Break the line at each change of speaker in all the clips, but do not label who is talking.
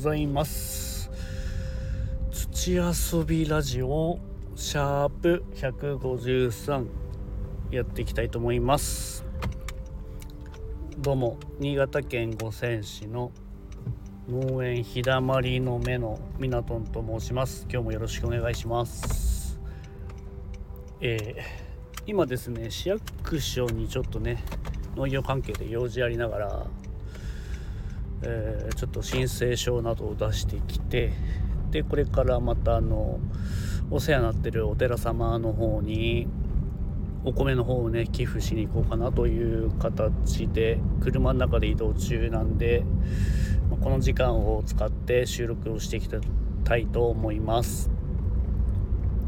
ざいます。土遊びラジオシャープ153やっていきたいと思います。どうも新潟県五泉市の農園日だまりの目のみなとんと申します。今日もよろしくお願いします。えー、今ですね市役所にちょっとね農業関係で用事ありながらえー、ちょっと申請書などを出してきてでこれからまたあのお世話になってるお寺様の方にお米の方をね寄付しに行こうかなという形で車の中で移動中なんでこの時間を使って収録をしていきたいと思います、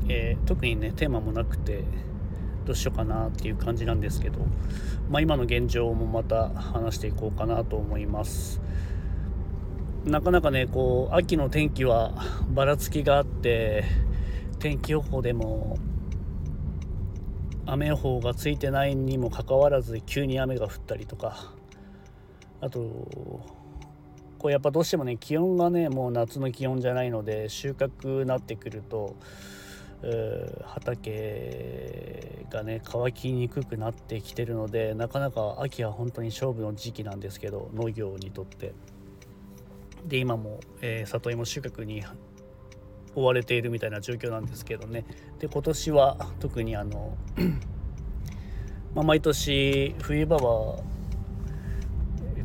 えー、特にねテーマもなくてどうしようかなっていう感じなんですけど、まあ、今の現状もまた話していこうかなと思います。なかなかねこう秋の天気はばらつきがあって天気予報でも雨予報がついてないにもかかわらず急に雨が降ったりとか。あとこうやっぱどうしてもね気温がねもう夏の気温じゃないので収穫なってくると畑がね乾きにくくなってきてるのでなかなか秋は本当に勝負の時期なんですけど農業にとって。で今も、えー、里芋収穫に追われているみたいな状況なんですけどね。で今年は特にあのまあ、毎年冬場は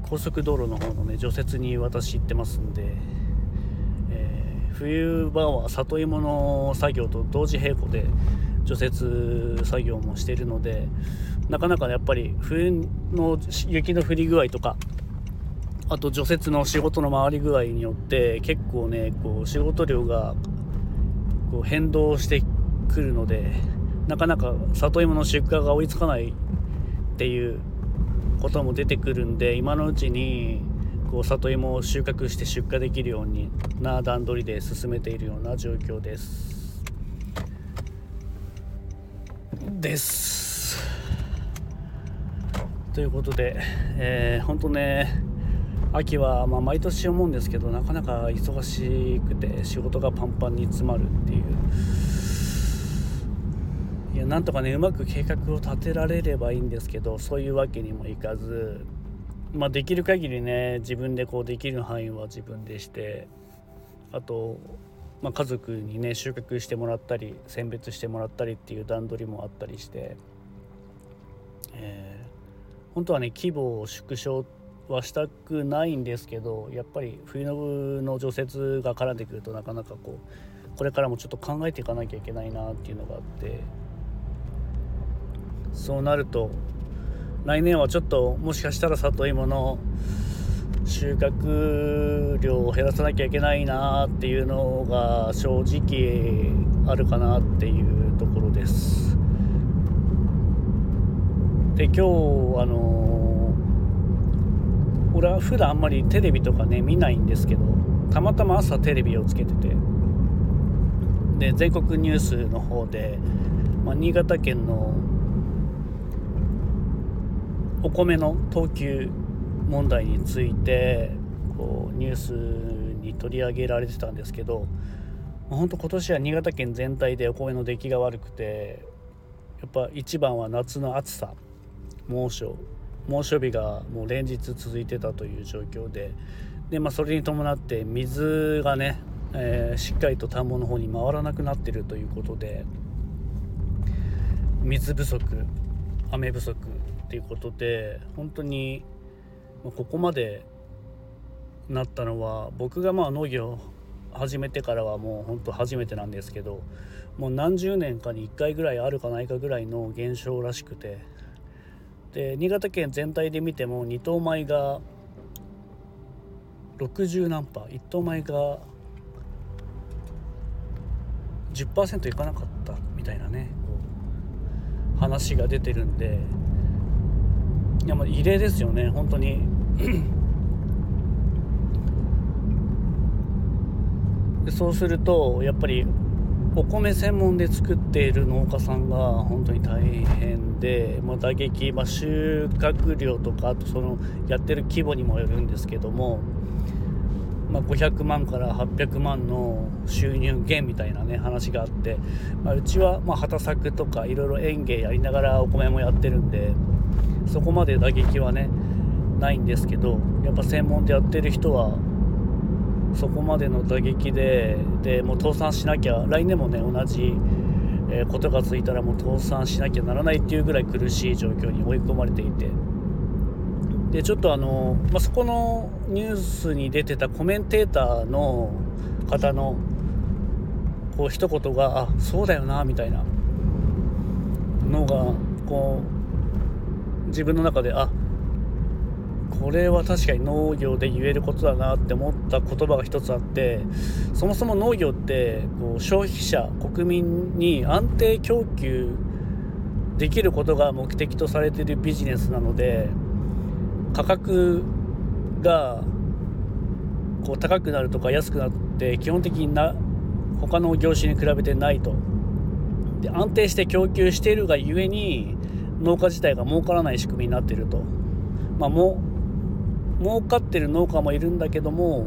高速道路の方のね除雪に私行ってますんで冬場は里芋の作業と同時並行で除雪作業もしてるのでなかなかやっぱり冬の雪の降り具合とかあと除雪の仕事の回り具合によって結構ねこう仕事量がこう変動してくるのでなかなか里芋の出荷が追いつかないっていうことも出てくるんで今のうちにこう里芋を収穫して出荷できるようにな段取りで進めているような状況です。です。ということで、えー、本当ね秋はまあ毎年思うんですけどなかなか忙しくて仕事がパンパンに詰まるっていういやなんとかねうまく計画を立てられればいいんですけどそういうわけにもいかずまあ、できる限りね自分でこうできる範囲は自分でしてあと、まあ、家族にね収穫してもらったり選別してもらったりっていう段取りもあったりして、えー、本当はね規模を縮小はしたくないんですけどやっぱり冬の除雪が絡んでくるとなかなかこうこれからもちょっと考えていかなきゃいけないなっていうのがあってそうなると来年はちょっともしかしたら里芋の収穫量を減らさなきゃいけないなっていうのが正直あるかなっていうところです。で今日あの俺は普段あんまりテレビとかね見ないんですけどたまたま朝テレビをつけててで全国ニュースの方で、まあ、新潟県のお米の等級問題についてこうニュースに取り上げられてたんですけど本当今年は新潟県全体でお米の出来が悪くてやっぱ一番は夏の暑さ猛暑猛暑日がもう連日続いてたという状況でで、まあ、それに伴って水がね、えー、しっかりと田んぼの方に回らなくなってるということで水不足雨不足っていうことで本当にここまでなったのは僕がまあ農業始めてからはもう本当初めてなんですけどもう何十年かに1回ぐらいあるかないかぐらいの現象らしくてで新潟県全体で見ても2等米が60何パー1等米が10%いかなかったみたいなね話が出てるんでいやまあ異例ですよね本当に。そうするとやっぱりお米専門で作っている農家さんが本当に大変で、まあ、打撃、まあ、収穫量とかあとそのやってる規模にもよるんですけどもまあ、500万から800万の収入減みたいなね話があって、まあ、うちはまあ畑作とかいろいろ園芸やりながらお米もやってるんでそこまで打撃はねないんですけどやっぱ専門でやってる人はそこまでの打撃ででもう倒産しなきゃ来年もね同じことがついたらもう倒産しなきゃならないっていうぐらい苦しい状況に追い込まれていて。でちょっとあの、まあ、そこのニュースに出てたコメンテーターの方のこう一言があそうだよなみたいなのがこう自分の中であこれは確かに農業で言えることだなって思った言葉が一つあってそもそも農業ってこう消費者国民に安定供給できることが目的とされているビジネスなので価格がこう高くなるとか安くなって基本的にな他の業種に比べてないと。で安定して供給しているがゆえに農家自体が儲からない仕組みになっていると、まあ、もう儲かってる農家もいるんだけども、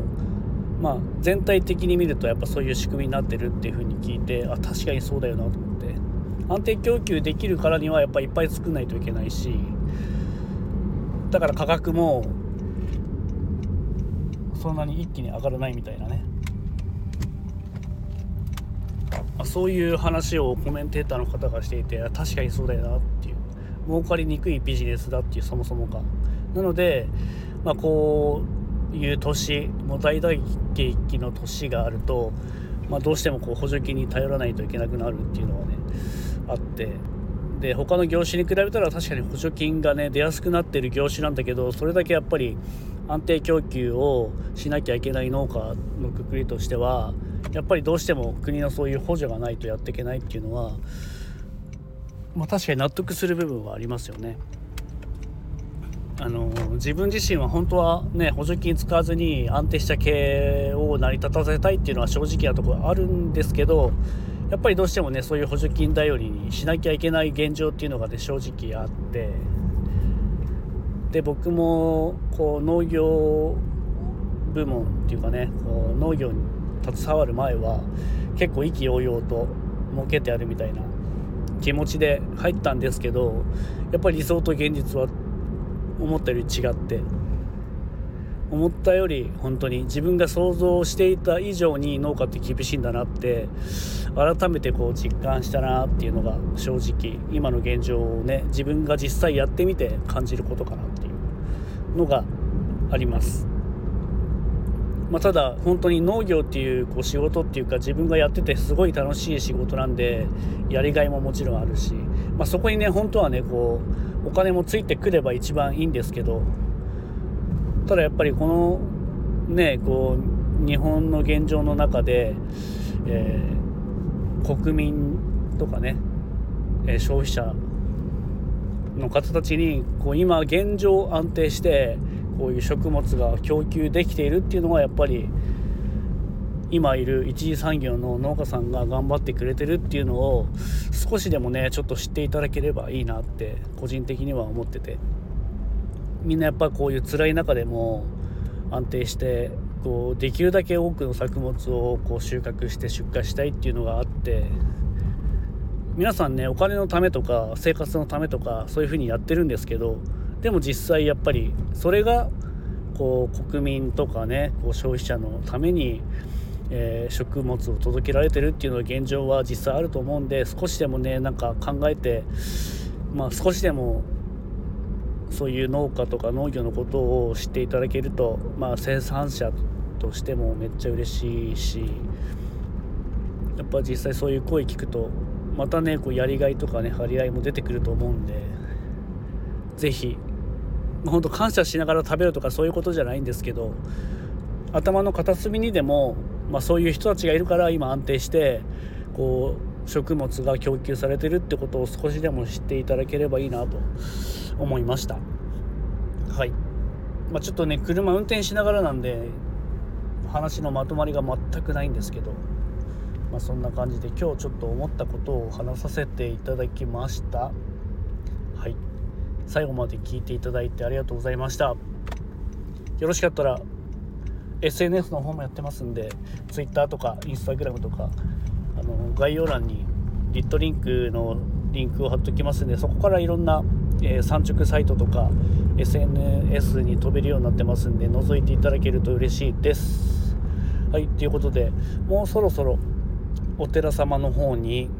まあ、全体的に見るとやっぱそういう仕組みになってるっていうふうに聞いてあ確かにそうだよなと思って。安定供給できるからにはやっぱいっぱい作んないといけないしだから価格もそんなに一気に上がらないみたいなね。そういう話をコメンテーターの方がしていて確かにそうだよなって。儲かりにくいビジネスだっていうそもそもが。なのでまあ、こういう年もう大打撃の年があると、まあ、どうしてもこう補助金に頼らないといけなくなるっていうのはねあって。で他の業種に比べたら確かに補助金がね出やすくなってる業種なんだけどそれだけやっぱり安定供給をしなきゃいけない農家のくくりとしてはやっぱりどうしても国のそういう補助がないとやっていけないっていうのは、まあ、確かに納得する部分はありますよね。あの自分自身は本当はね補助金使わずに安定した経営を成り立たせたいっていうのは正直なところあるんですけどやっぱりどうしてもねそういう補助金頼りにしなきゃいけない現状っていうのがね正直あってで僕もこう農業部門っていうかねこう農業に携わる前は結構意気揚々と儲けてやるみたいな気持ちで入ったんですけどやっぱり理想と現実は思ったより違って思ったより本当に自分が想像していた以上に農家って厳しいんだなって改めてこう実感したなっていうのが正直今の現状をね自分が実際やってみて感じることかなっていうのがあります。まあ、ただ本当に農業っていうこう仕事っていうか自分がやっててすごい楽しい仕事なんでやりがいももちろんあるし、まあ、そこにね本当はねこうお金もついてくれば一番いいんですけどただやっぱりこのねこう日本の現状の中で、えー、国民とかね、えー、消費者の方たちにこう今現状安定してこういう食物が供給できているっていうのはやっぱり今いる一次産業の農家さんが頑張ってくれてるっていうのを少しでもねちょっと知っていただければいいなって個人的には思ってて。みんなやっぱこういう辛い中でも安定してこうできるだけ多くの作物をこう収穫して出荷したいっていうのがあって皆さんねお金のためとか生活のためとかそういうふうにやってるんですけどでも実際やっぱりそれがこう国民とかねこう消費者のために、えー、食物を届けられてるっていうのが現状は実際あると思うんで少しでもねなんか考えてまあ少しでもそういう農家とか農業のことを知っていただけると、まあ、生産者としてもめっちゃ嬉しいしやっぱ実際そういう声聞くとまたねこうやりがいとかね張り合いも出てくると思うんで是非本当感謝しながら食べるとかそういうことじゃないんですけど頭の片隅にでも、まあ、そういう人たちがいるから今安定してこう食物が供給されてるってことを少しでも知っていただければいいなと思いました。はい、まあ、ちょっとね車運転しながらなんで話のまとまりが全くないんですけど、まあ、そんな感じで今日ちょっと思ったことを話させていただきました。最後まで聞いていただいてありがとうございました。よろしかったら SNS の方もやってますんで Twitter とか Instagram とかあの概要欄にリットリンクのリンクを貼っておきますんでそこからいろんな、えー、産直サイトとか SNS に飛べるようになってますんで覗いていただけると嬉しいです。はいということでもうそろそろお寺様の方に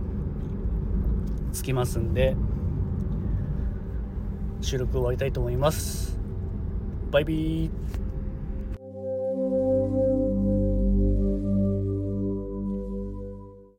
着きますんで収録終わりたいと思います。バイビー。